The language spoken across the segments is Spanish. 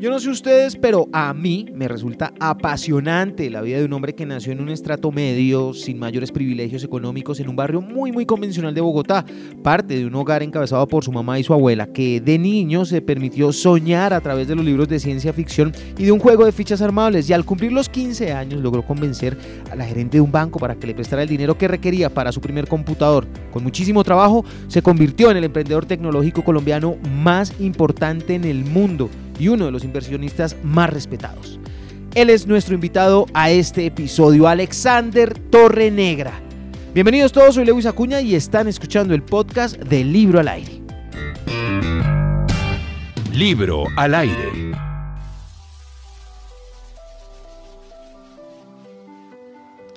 Yo no sé ustedes, pero a mí me resulta apasionante la vida de un hombre que nació en un estrato medio, sin mayores privilegios económicos, en un barrio muy muy convencional de Bogotá, parte de un hogar encabezado por su mamá y su abuela, que de niño se permitió soñar a través de los libros de ciencia ficción y de un juego de fichas armables, y al cumplir los 15 años logró convencer a la gerente de un banco para que le prestara el dinero que requería para su primer computador. Con muchísimo trabajo, se convirtió en el emprendedor tecnológico colombiano más importante en el mundo y uno de los inversionistas más respetados. Él es nuestro invitado a este episodio, Alexander Torrenegra. Bienvenidos todos, soy Lewis Acuña y están escuchando el podcast de Libro al Aire. Libro al Aire.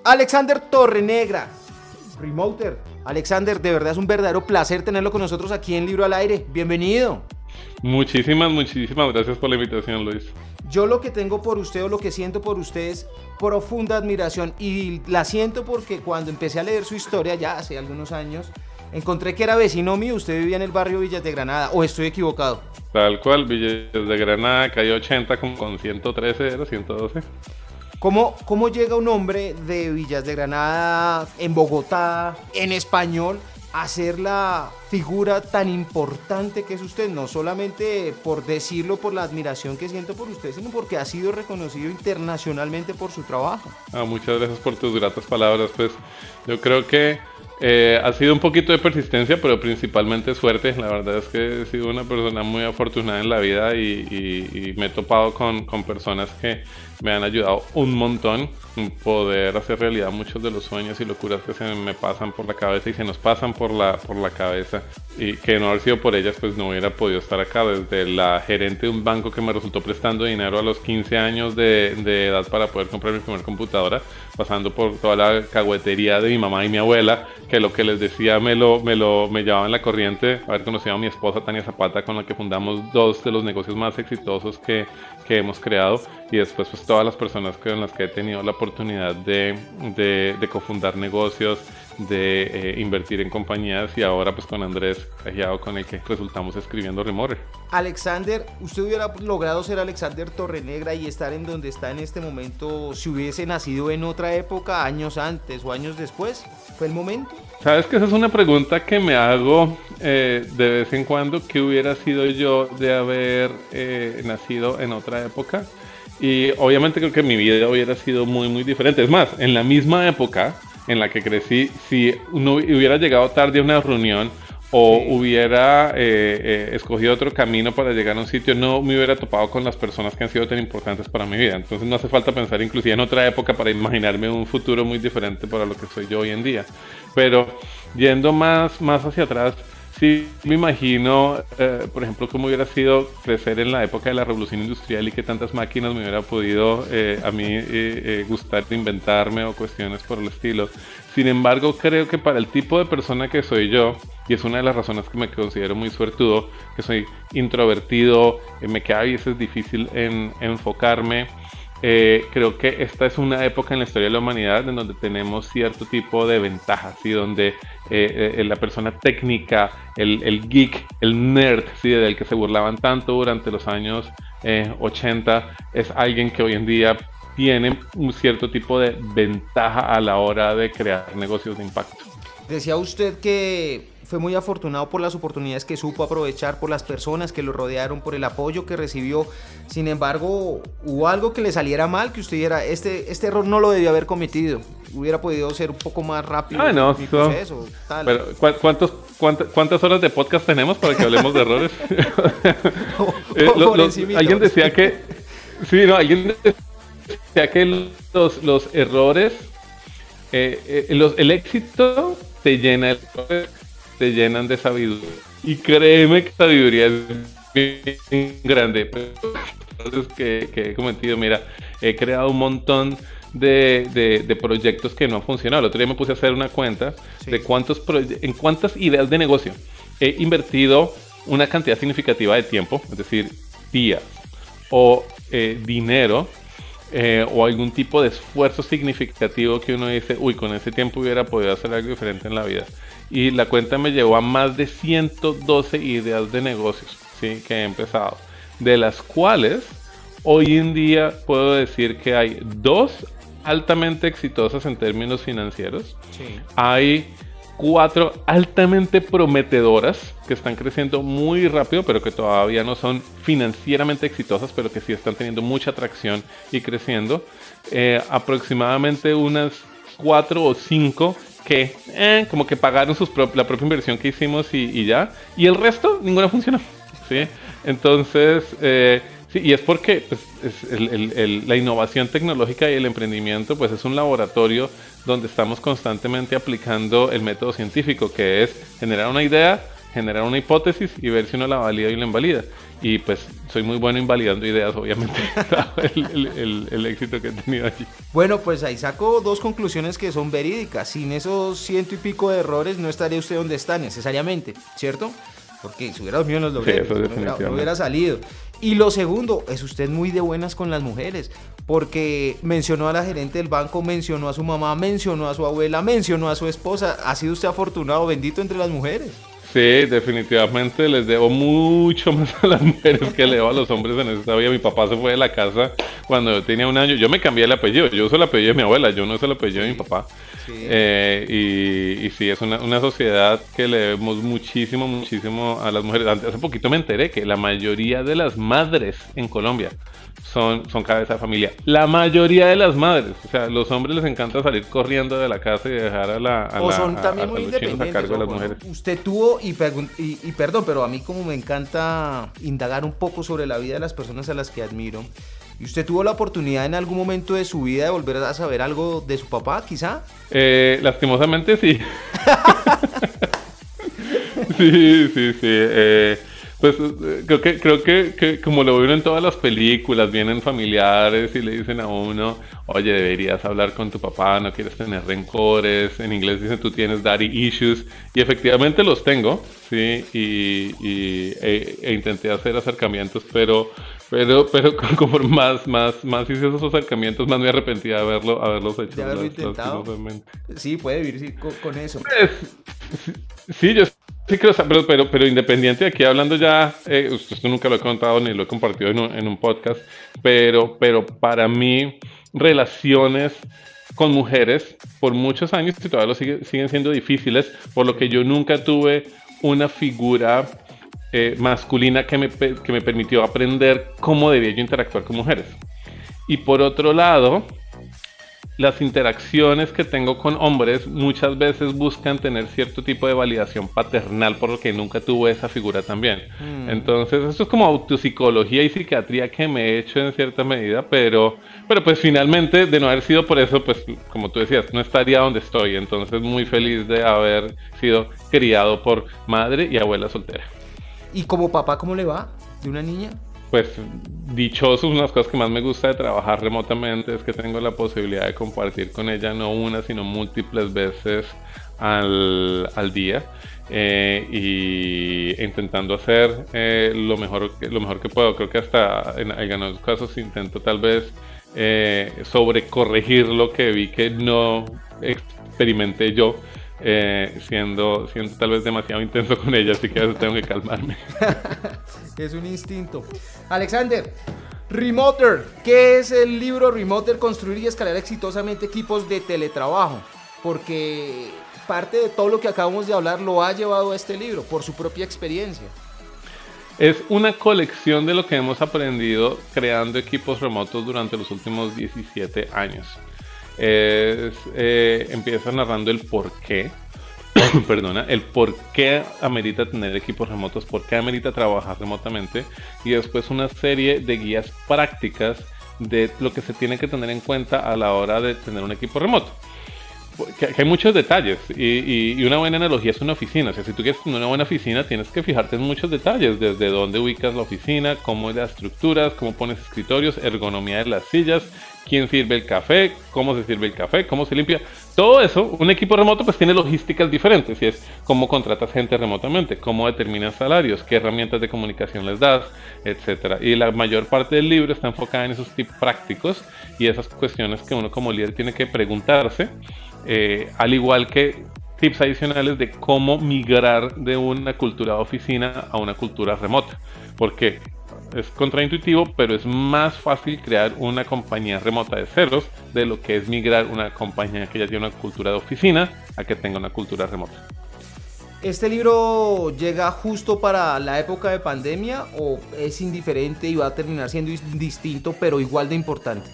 Alexander Torrenegra, Remoter. Alexander, de verdad es un verdadero placer tenerlo con nosotros aquí en Libro al Aire. Bienvenido. Muchísimas, muchísimas gracias por la invitación, Luis. Yo lo que tengo por usted o lo que siento por usted es profunda admiración y la siento porque cuando empecé a leer su historia ya hace algunos años, encontré que era vecino mío, usted vivía en el barrio Villas de Granada, o estoy equivocado. Tal cual, Villas de Granada, calle 80 con, con 113, era 112. ¿Cómo, ¿Cómo llega un hombre de Villas de Granada, en Bogotá, en español, a ser la figura tan importante que es usted, no solamente por decirlo por la admiración que siento por usted, sino porque ha sido reconocido internacionalmente por su trabajo. Ah, muchas gracias por tus gratas palabras. Pues yo creo que eh, ha sido un poquito de persistencia, pero principalmente suerte. La verdad es que he sido una persona muy afortunada en la vida y, me he topado con, con, personas que me han ayudado un montón en poder hacer realidad muchos de los sueños y locuras que se me pasan por la cabeza y se nos pasan por la, por la cabeza. Y que no haber sido por ellas, pues no hubiera podido estar acá. Desde la gerente de un banco que me resultó prestando dinero a los 15 años de, de edad para poder comprar mi primera computadora, pasando por toda la cagüetería de mi mamá y mi abuela, que lo que les decía me lo, me lo me llevaba en la corriente, haber conocido a mi esposa Tania Zapata, con la que fundamos dos de los negocios más exitosos que, que hemos creado, y después pues todas las personas con las que he tenido la oportunidad de, de, de cofundar negocios, de eh, invertir en compañías y ahora pues con Andrés Cajiado con el que resultamos escribiendo Remorre. Alexander, ¿usted hubiera logrado ser Alexander Torrenegra y estar en donde está en este momento si hubiese nacido en otra época, años antes o años después? ¿Fue el momento? Sabes que esa es una pregunta que me hago eh, de vez en cuando, ¿qué hubiera sido yo de haber eh, nacido en otra época? Y obviamente creo que mi vida hubiera sido muy, muy diferente. Es más, en la misma época en la que crecí, si no hubiera llegado tarde a una reunión o hubiera eh, eh, escogido otro camino para llegar a un sitio, no me hubiera topado con las personas que han sido tan importantes para mi vida. Entonces no hace falta pensar inclusive en otra época para imaginarme un futuro muy diferente para lo que soy yo hoy en día. Pero yendo más, más hacia atrás, Sí, me imagino, eh, por ejemplo, cómo hubiera sido crecer en la época de la revolución industrial y que tantas máquinas me hubiera podido eh, a mí eh, gustar de inventarme o cuestiones por el estilo. Sin embargo, creo que para el tipo de persona que soy yo, y es una de las razones que me considero muy suertudo, que soy introvertido, me queda a veces difícil en enfocarme, eh, creo que esta es una época en la historia de la humanidad en donde tenemos cierto tipo de ventajas, donde eh, eh, la persona técnica, el, geek, el nerd, ¿sí? del que se burlaban tanto durante los años 80, es alguien que hoy en día tiene un cierto tipo de ventaja a la hora de crear negocios de impacto. Decía usted que fue muy afortunado por las oportunidades que supo aprovechar, por las personas que lo rodearon, por el apoyo que recibió. Sin embargo, hubo algo que le saliera mal, que usted dijera, este, este error no lo debió haber cometido. Hubiera podido ser un poco más rápido ah, no, proceso. Pero, ¿cuántos, cuántas, horas de podcast tenemos para que hablemos de errores? Eh, alguien decía que... Sí, no, alguien decía que los, los errores... Eh, eh, los, el éxito te llena el te llenan de sabiduría. Y créeme que sabiduría es bien grande. Entonces, que, que he cometido, mira, he creado un montón de, de, proyectos que no han funcionado. El otro día me puse a hacer una cuenta de cuántos en cuántas ideas de negocio he invertido una cantidad significativa de tiempo, es decir, días o eh, dinero eh, o algún tipo de esfuerzo significativo que uno dice, uy, con ese tiempo hubiera podido hacer algo diferente en la vida y la cuenta me llevó a más de 112 ideas de negocios ¿sí? que he empezado, de las cuales hoy en día puedo decir que hay dos altamente exitosas en términos financieros. Hay cuatro altamente prometedoras que están creciendo muy rápido, pero que todavía no son financieramente exitosas, pero que sí están teniendo mucha atracción y creciendo. Eh, aproximadamente unas cuatro o cinco que eh, como que pagaron sus la propia inversión que hicimos y, ya. Y el resto, ninguna funcionó. ¿sí? Entonces, eh, sí, y es porque pues, la innovación tecnológica y el emprendimiento pues es un laboratorio donde estamos constantemente aplicando el método científico, que es generar una idea, generar una hipótesis y ver si uno la valida y la invalida. Y pues soy muy bueno invalidando ideas, obviamente, el, el, éxito que he tenido allí. Bueno, pues ahí saco dos conclusiones que son verídicas. Sin esos ciento y pico de errores no estaría usted donde está necesariamente, ¿cierto? Porque si hubiera dormido en los laureles, no, hubiera, salido. Y lo segundo, es usted muy de buenas con las mujeres, porque mencionó a la gerente del banco, mencionó a su mamá, mencionó a su abuela, mencionó a su esposa. Ha sido usted afortunado, bendito entre las mujeres. Sí, definitivamente les debo mucho más a las mujeres que le debo a los hombres en esta vida. Mi papá se fue de la casa cuando yo tenía un año. Yo me cambié el apellido. Yo uso el apellido de mi abuela, yo no uso el apellido de mi papá. Eh, y, y, sí, es una, una, sociedad que le debemos muchísimo, muchísimo a las mujeres. Hace poquito me enteré que la mayoría de las madres en Colombia son, son cabeza de familia. La mayoría de las madres, o sea, los hombres les encanta salir corriendo de la casa y dejar a la a O son también muy independientes. A cargo de las mujeres. Usted tuvo, y, perdón, pero a mí como me encanta indagar un poco sobre la vida de las personas a las que admiro. ¿Y usted tuvo la oportunidad en algún momento de su vida de volver a saber algo de su papá, quizá? Eh, lastimosamente sí. sí, sí, sí. Eh, pues eh, creo que, creo que, como lo ven en todas las películas, vienen familiares y le dicen a uno, oye, deberías hablar con tu papá, no quieres tener rencores. En inglés dicen, tú tienes daddy issues. Y efectivamente los tengo, ¿sí? Y, y e, intenté hacer acercamientos, pero pero, pero como más, más, más hice esos acercamientos, más me arrepentí de haberlo, haberlos hecho. De haberlo intentado. Sí, puede vivir con, eso. Pues, sí, yo Sí, creo, pero, pero, pero independiente, aquí hablando ya, eh, nunca lo he contado ni lo he compartido en un, en un, podcast, pero, pero para mí relaciones con mujeres por muchos años y todavía lo sigue, siguen siendo difíciles, por lo que yo nunca tuve una figura eh, masculina que me, que me permitió aprender cómo debía yo interactuar con mujeres. Y por otro lado, las interacciones que tengo con hombres muchas veces buscan tener cierto tipo de validación paternal por lo que nunca tuve esa figura también. Mm. Entonces, esto es como autopsicología y psiquiatría que me he hecho en cierta medida, pero, pero pues finalmente de no haber sido por eso, pues como tú decías, no estaría donde estoy. Entonces, muy feliz de haber sido criado por madre y abuela soltera. ¿Y como papá cómo le va de una niña? Pues dichoso, una de las cosas que más me gusta de trabajar remotamente es que tengo la posibilidad de compartir con ella no una, sino múltiples veces al, día. Eh, y intentando hacer eh, lo, mejor, lo mejor que puedo. Creo que hasta en algunos casos intento tal vez eh, sobrecorregir lo que vi que no experimenté yo eh, siendo, siendo tal vez demasiado intenso con ella, así que a veces tengo que calmarme. es un instinto. Alexander, Remoter, ¿qué es el libro Remoter? Construir y escalar exitosamente equipos de teletrabajo. Porque parte de todo lo que acabamos de hablar lo ha llevado a este libro por su propia experiencia. Es una colección de lo que hemos aprendido creando equipos remotos durante los últimos 17 años es, eh, empieza narrando el por qué, perdona, el por qué amerita tener equipos remotos, por qué amerita trabajar remotamente y después una serie de guías prácticas de lo que se tiene que tener en cuenta a la hora de tener un equipo remoto. Que, hay muchos detalles y, una buena analogía es una oficina. Si tú quieres una buena oficina, tienes que fijarte en muchos detalles, desde dónde ubicas la oficina, cómo es las estructuras, cómo pones escritorios, ergonomía de las sillas, quién sirve el café, cómo se sirve el café, cómo se limpia. Todo eso, un equipo remoto pues tiene logísticas diferentes y es cómo contratas gente remotamente, cómo determinas salarios, qué herramientas de comunicación les das, etcétera. Y la mayor parte del libro está enfocada en esos tips prácticos y esas cuestiones que uno como líder tiene que preguntarse, eh, al igual que tips adicionales de cómo migrar de una cultura de oficina a una cultura remota. Porque es contraintuitivo, pero es más fácil crear una compañía remota de ceros de lo que es migrar una compañía que ya tiene una cultura de oficina a que tenga una cultura remota. ¿Este libro llega justo para la época de pandemia o es indiferente y va a terminar siendo distinto pero igual de importante?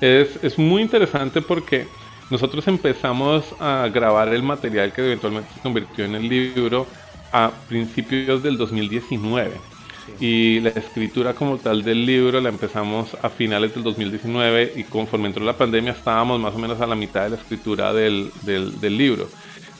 Es, es muy interesante porque nosotros empezamos a grabar el material que eventualmente se convirtió en el libro a principios del 2019 y la escritura como tal del libro la empezamos a finales del 2019 y conforme entró la pandemia estábamos más o menos a la mitad de la escritura del, del, libro.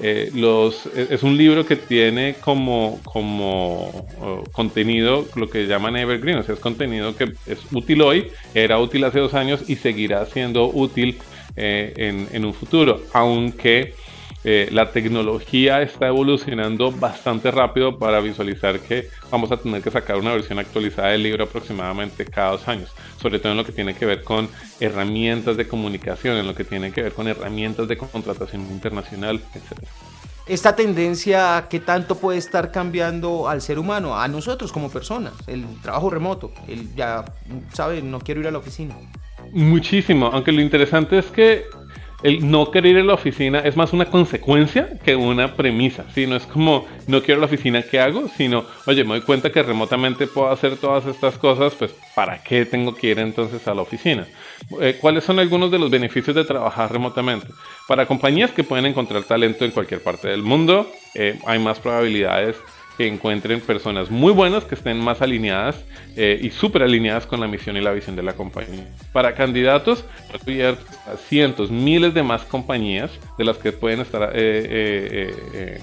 Eh, los, e, es un libro que tiene como, como contenido lo que llaman evergreen, o sea, es contenido que es útil hoy, era útil hace dos años y seguirá siendo útil eh, en, en un futuro, aunque eh, la tecnología está evolucionando bastante rápido para visualizar que vamos a tener que sacar una versión actualizada del libro aproximadamente cada dos años, sobre todo en lo que tiene que ver con herramientas de comunicación, en lo que tiene que ver con herramientas de contratación internacional, etc. Esta tendencia, ¿qué tanto puede estar cambiando al ser humano, a nosotros como personas? El trabajo remoto, el ya, ¿sabe? No quiero ir a la oficina. Muchísimo, aunque lo interesante es que el no querer ir a la oficina es más una consecuencia que una premisa, ¿sí? No es como, no quiero la oficina, ¿qué hago? Sino, oye, me doy cuenta que remotamente puedo hacer todas estas cosas, pues, ¿para qué tengo que ir entonces a la oficina? Eh, ¿Cuáles son algunos de los beneficios de trabajar remotamente? Para compañías que pueden encontrar talento en cualquier parte del mundo, eh, hay más probabilidades encuentren personas muy buenas que estén más alineadas eh, y súper alineadas con la misión y la visión de la compañía. Para candidatos, a cientos, miles de más compañías de las que pueden estar, eh, eh,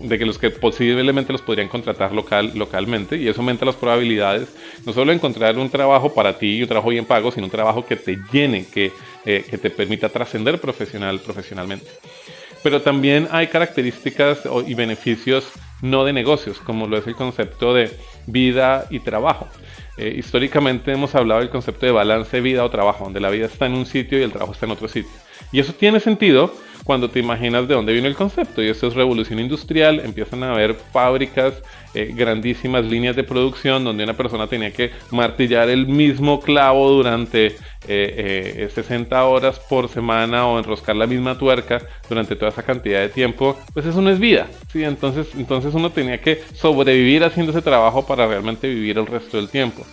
de que los que posiblemente los podrían contratar local, localmente y eso aumenta las probabilidades no solo de encontrar un trabajo para ti y un trabajo bien pago, sino un trabajo que te llene, que, que te permita trascender profesional, profesionalmente. Pero también hay características y beneficios no de negocios, como lo es el concepto de vida y trabajo. Eh, históricamente hemos hablado del concepto de balance vida o trabajo, donde la vida está en un sitio y el trabajo está en otro sitio. Y eso tiene sentido cuando te imaginas de dónde viene el concepto. Y eso es revolución industrial, empiezan a haber fábricas, eh, grandísimas líneas de producción donde una persona tenía que martillar el mismo clavo durante 60 eh, eh, horas por semana o enroscar la misma tuerca durante toda esa cantidad de tiempo, pues eso no es vida. ¿sí? Entonces, entonces uno tenía que sobrevivir haciendo ese trabajo para realmente vivir el resto del tiempo.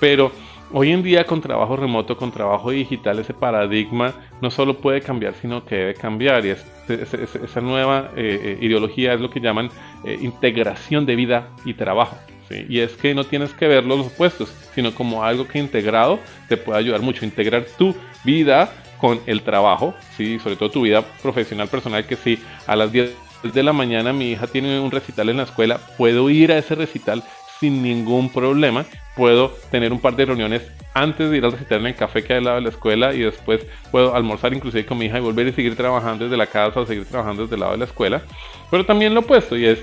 Pero Hoy en día con trabajo remoto, con trabajo digital, ese paradigma no solo puede cambiar, sino que debe cambiar. Y esa nueva eh, eh, ideología es lo que llaman eh, integración de vida y trabajo. Y es que no tienes que ver los opuestos, sino como algo que integrado te puede ayudar mucho. Integrar tu vida con el trabajo, ¿sí? sobre todo tu vida profesional, personal, que si a las 10 de la mañana mi hija tiene un recital en la escuela, puedo ir a ese recital sin ningún problema. Puedo tener un par de reuniones antes de ir al recital en el café que hay al lado de la escuela y después puedo almorzar inclusive con mi hija y volver y seguir trabajando desde la casa o seguir trabajando desde el lado de la escuela. Pero también lo opuesto y es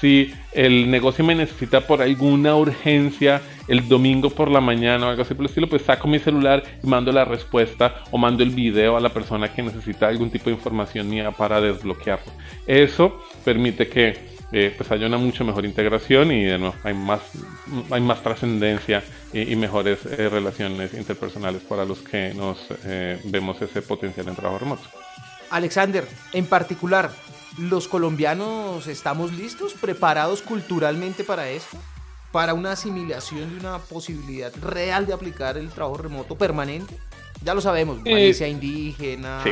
si el negocio me necesita por alguna urgencia el domingo por la mañana o algo así por el estilo, pues saco mi celular y mando la respuesta o mando el video a la persona que necesita algún tipo de información mía para desbloquearlo. Eso permite que eh, pues haya una mucho mejor integración y hay más, hay más trascendencia y, mejores eh, relaciones interpersonales para los que nos eh, vemos ese potencial en trabajo remoto. Alexander, en particular, ¿los colombianos estamos listos, preparados culturalmente para esto? ¿Para una asimilación de una posibilidad real de aplicar el trabajo remoto permanente? Ya lo sabemos, Valencia indígena,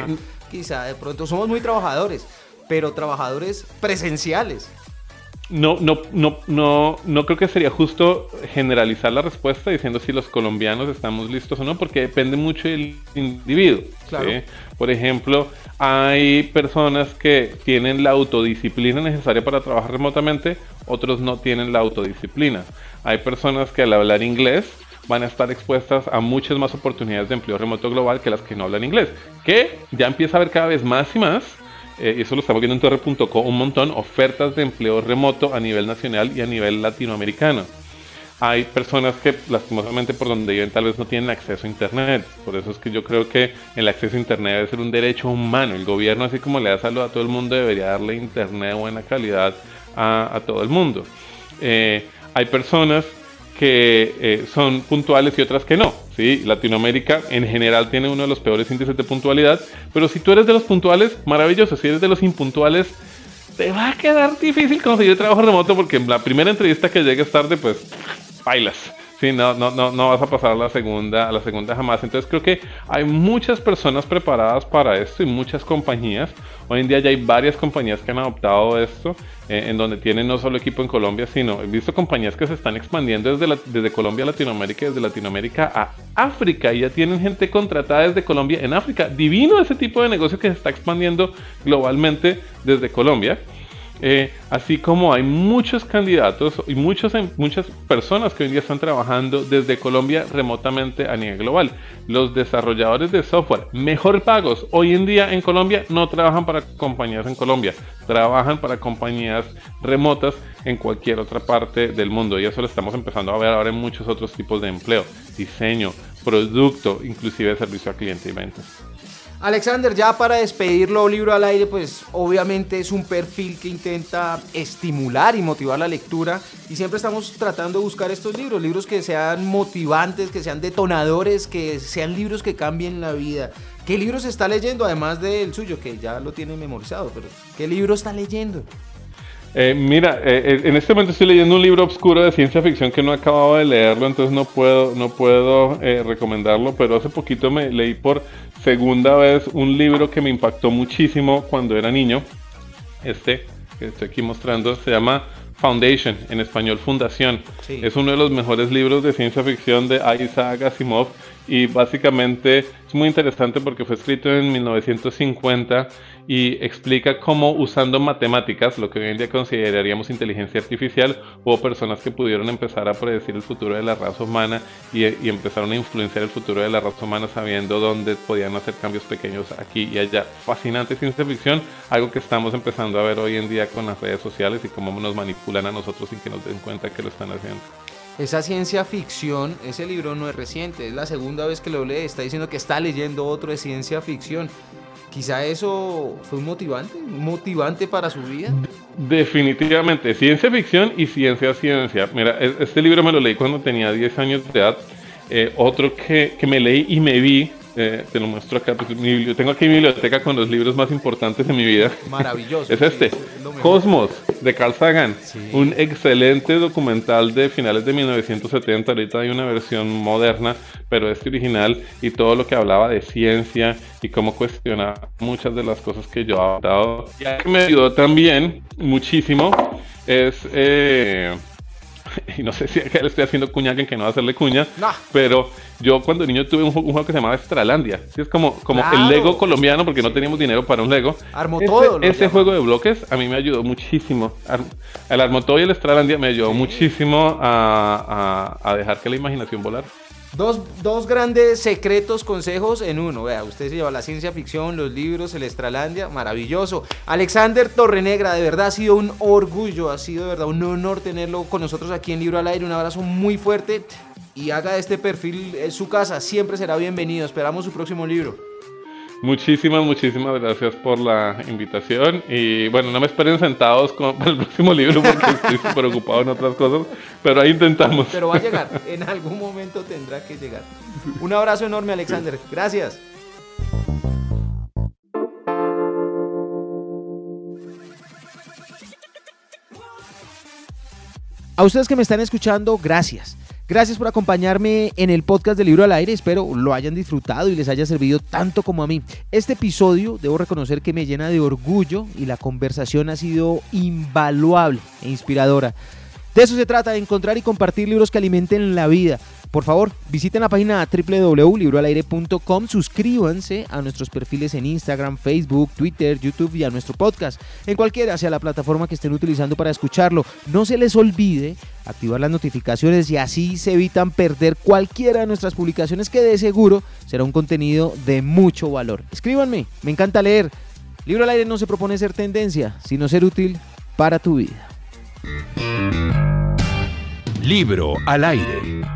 quizá de pronto somos muy trabajadores, pero trabajadores presenciales no, no, no, no, no creo que sería justo generalizar la respuesta diciendo si los colombianos estamos listos o no, porque depende mucho del individuo. Por ejemplo, hay personas que tienen la autodisciplina necesaria para trabajar remotamente, otros no tienen la autodisciplina. Hay personas que al hablar inglés van a estar expuestas a muchas más oportunidades de empleo remoto global que las que no hablan inglés, que ya empieza a haber cada vez más y más eh, y eso lo estamos viendo en torre.co un montón, ofertas de empleo remoto a nivel nacional y a nivel latinoamericano. Hay personas que lastimosamente por donde viven tal vez no tienen acceso a Internet. Por eso es que yo creo que el acceso a Internet debe ser un derecho humano. El gobierno, así como le da salud a todo el mundo, debería darle Internet de buena calidad a, todo el mundo. Eh, hay personas que eh, son puntuales y otras que no. ¿sí? Latinoamérica en general tiene uno de los peores índices de puntualidad, pero si tú eres de los puntuales, maravilloso. Si eres de los impuntuales, te va a quedar difícil conseguir trabajo remoto porque en la primera entrevista que llegues tarde, pues bailas. Sí, no, no, no, vas a pasar a la segunda, la segunda jamás. Entonces creo que hay muchas personas preparadas para esto y muchas compañías. Hoy en día ya hay varias compañías que han adoptado esto, eh, en donde tienen no solo equipo en Colombia, sino he visto compañías que se están expandiendo desde, Colombia a Latinoamérica desde Latinoamérica a África. Y ya tienen gente contratada desde Colombia en África. Divino ese tipo de negocio que se está expandiendo globalmente desde Colombia. Eh, así como hay muchos candidatos y muchos, muchas personas que hoy día están trabajando desde Colombia remotamente a nivel global. Los desarrolladores de software mejor pagos hoy en día en Colombia no trabajan para compañías en Colombia, trabajan para compañías remotas en cualquier otra parte del mundo y eso lo estamos empezando a ver ahora en muchos otros tipos de empleo, diseño, producto, inclusive servicio a cliente y ventas. Alexander, ya para despedirlo, libro al aire, pues obviamente es un perfil que intenta estimular y motivar la lectura y siempre estamos tratando de buscar estos libros, libros que sean motivantes, que sean detonadores, que sean libros que cambien la vida. ¿Qué libro se está leyendo además del suyo, que ya lo tiene memorizado, pero qué libro está leyendo? Eh, mira, eh, eh, en este momento estoy leyendo un libro oscuro de ciencia ficción que no he acabado de leerlo, entonces no puedo, no puedo recomendarlo, pero hace poquito me leí por segunda vez un libro que me impactó muchísimo cuando era niño. Este que estoy aquí mostrando se llama Foundation, en español Fundación. Es uno de los mejores libros de ciencia ficción de Isaac Asimov y básicamente es muy interesante porque fue escrito en 1950 y explica cómo usando matemáticas, lo que hoy en día consideraríamos inteligencia artificial, hubo personas que pudieron empezar a predecir el futuro de la raza humana y, empezaron a influenciar el futuro de la raza humana sabiendo dónde podían hacer cambios pequeños aquí y allá. Fascinante ciencia ficción, algo que estamos empezando a ver hoy en día con las redes sociales y cómo nos manipulan a nosotros sin que nos den cuenta que lo están haciendo. Esa ciencia ficción, ese libro no es reciente, es la segunda vez que lo lee, está diciendo que está leyendo otro de ciencia ficción. Quizá eso fue un motivante, un motivante para su vida. Definitivamente, ciencia ficción y ciencia ciencia. Mira, e-, este libro me lo leí cuando tenía 10 años de edad. Eh, otro que, que me leí y me vi eh, te lo muestro acá. Pues, tengo aquí mi biblioteca con los libros más importantes de mi vida. Maravilloso. es este, Cosmos, de Carl Sagan. Un excelente documental de finales de 1970. Ahorita hay una versión moderna, pero este original y todo lo que hablaba de ciencia y cómo cuestionaba muchas de las cosas que yo he dado. Y que me ayudó también muchísimo es... Eh, y no sé si le estoy haciendo cuña que no va a hacerle cuña, pero yo cuando niño tuve un, juego que se llamaba Estralandia. es como, como el Lego colombiano porque no teníamos dinero para un Lego. Armó todo. Ese juego de bloques a mí me ayudó muchísimo. El Armó todo y el Estralandia me ayudó muchísimo a, a, a dejar que la imaginación volara. Dos, grandes secretos, consejos en uno. Vea, usted se lleva la ciencia ficción, los libros, el Estralandia, maravilloso. Alexander Torrenegra, de verdad ha sido un orgullo, ha sido de verdad un honor tenerlo con nosotros aquí en Libro al Aire. Un abrazo muy fuerte y haga de este perfil en su casa. Siempre será bienvenido. Esperamos su próximo libro. Muchísimas, muchísimas gracias por la invitación. Y bueno, no me esperen sentados con, para el próximo libro porque estoy súper ocupado en otras cosas, pero ahí intentamos. Pero va a llegar, en algún momento tendrá que llegar. Un abrazo enorme, Alexander. Gracias. A ustedes que me están escuchando, gracias. Gracias por acompañarme en el podcast del Libro al Aire. Espero lo hayan disfrutado y les haya servido tanto como a mí. Este episodio debo reconocer que me llena de orgullo y la conversación ha sido invaluable e inspiradora. De eso se trata, de encontrar y compartir libros que alimenten la vida. Por favor, visiten la página www.libroalaire.com, suscríbanse a nuestros perfiles en Instagram, Facebook, Twitter, YouTube y a nuestro podcast, en cualquiera sea la plataforma que estén utilizando para escucharlo. No se les olvide activar las notificaciones y así se evitan perder cualquiera de nuestras publicaciones que de seguro será un contenido de mucho valor. Escríbanme, me encanta leer. Libro al aire no se propone ser tendencia, sino ser útil para tu vida. Libro al aire.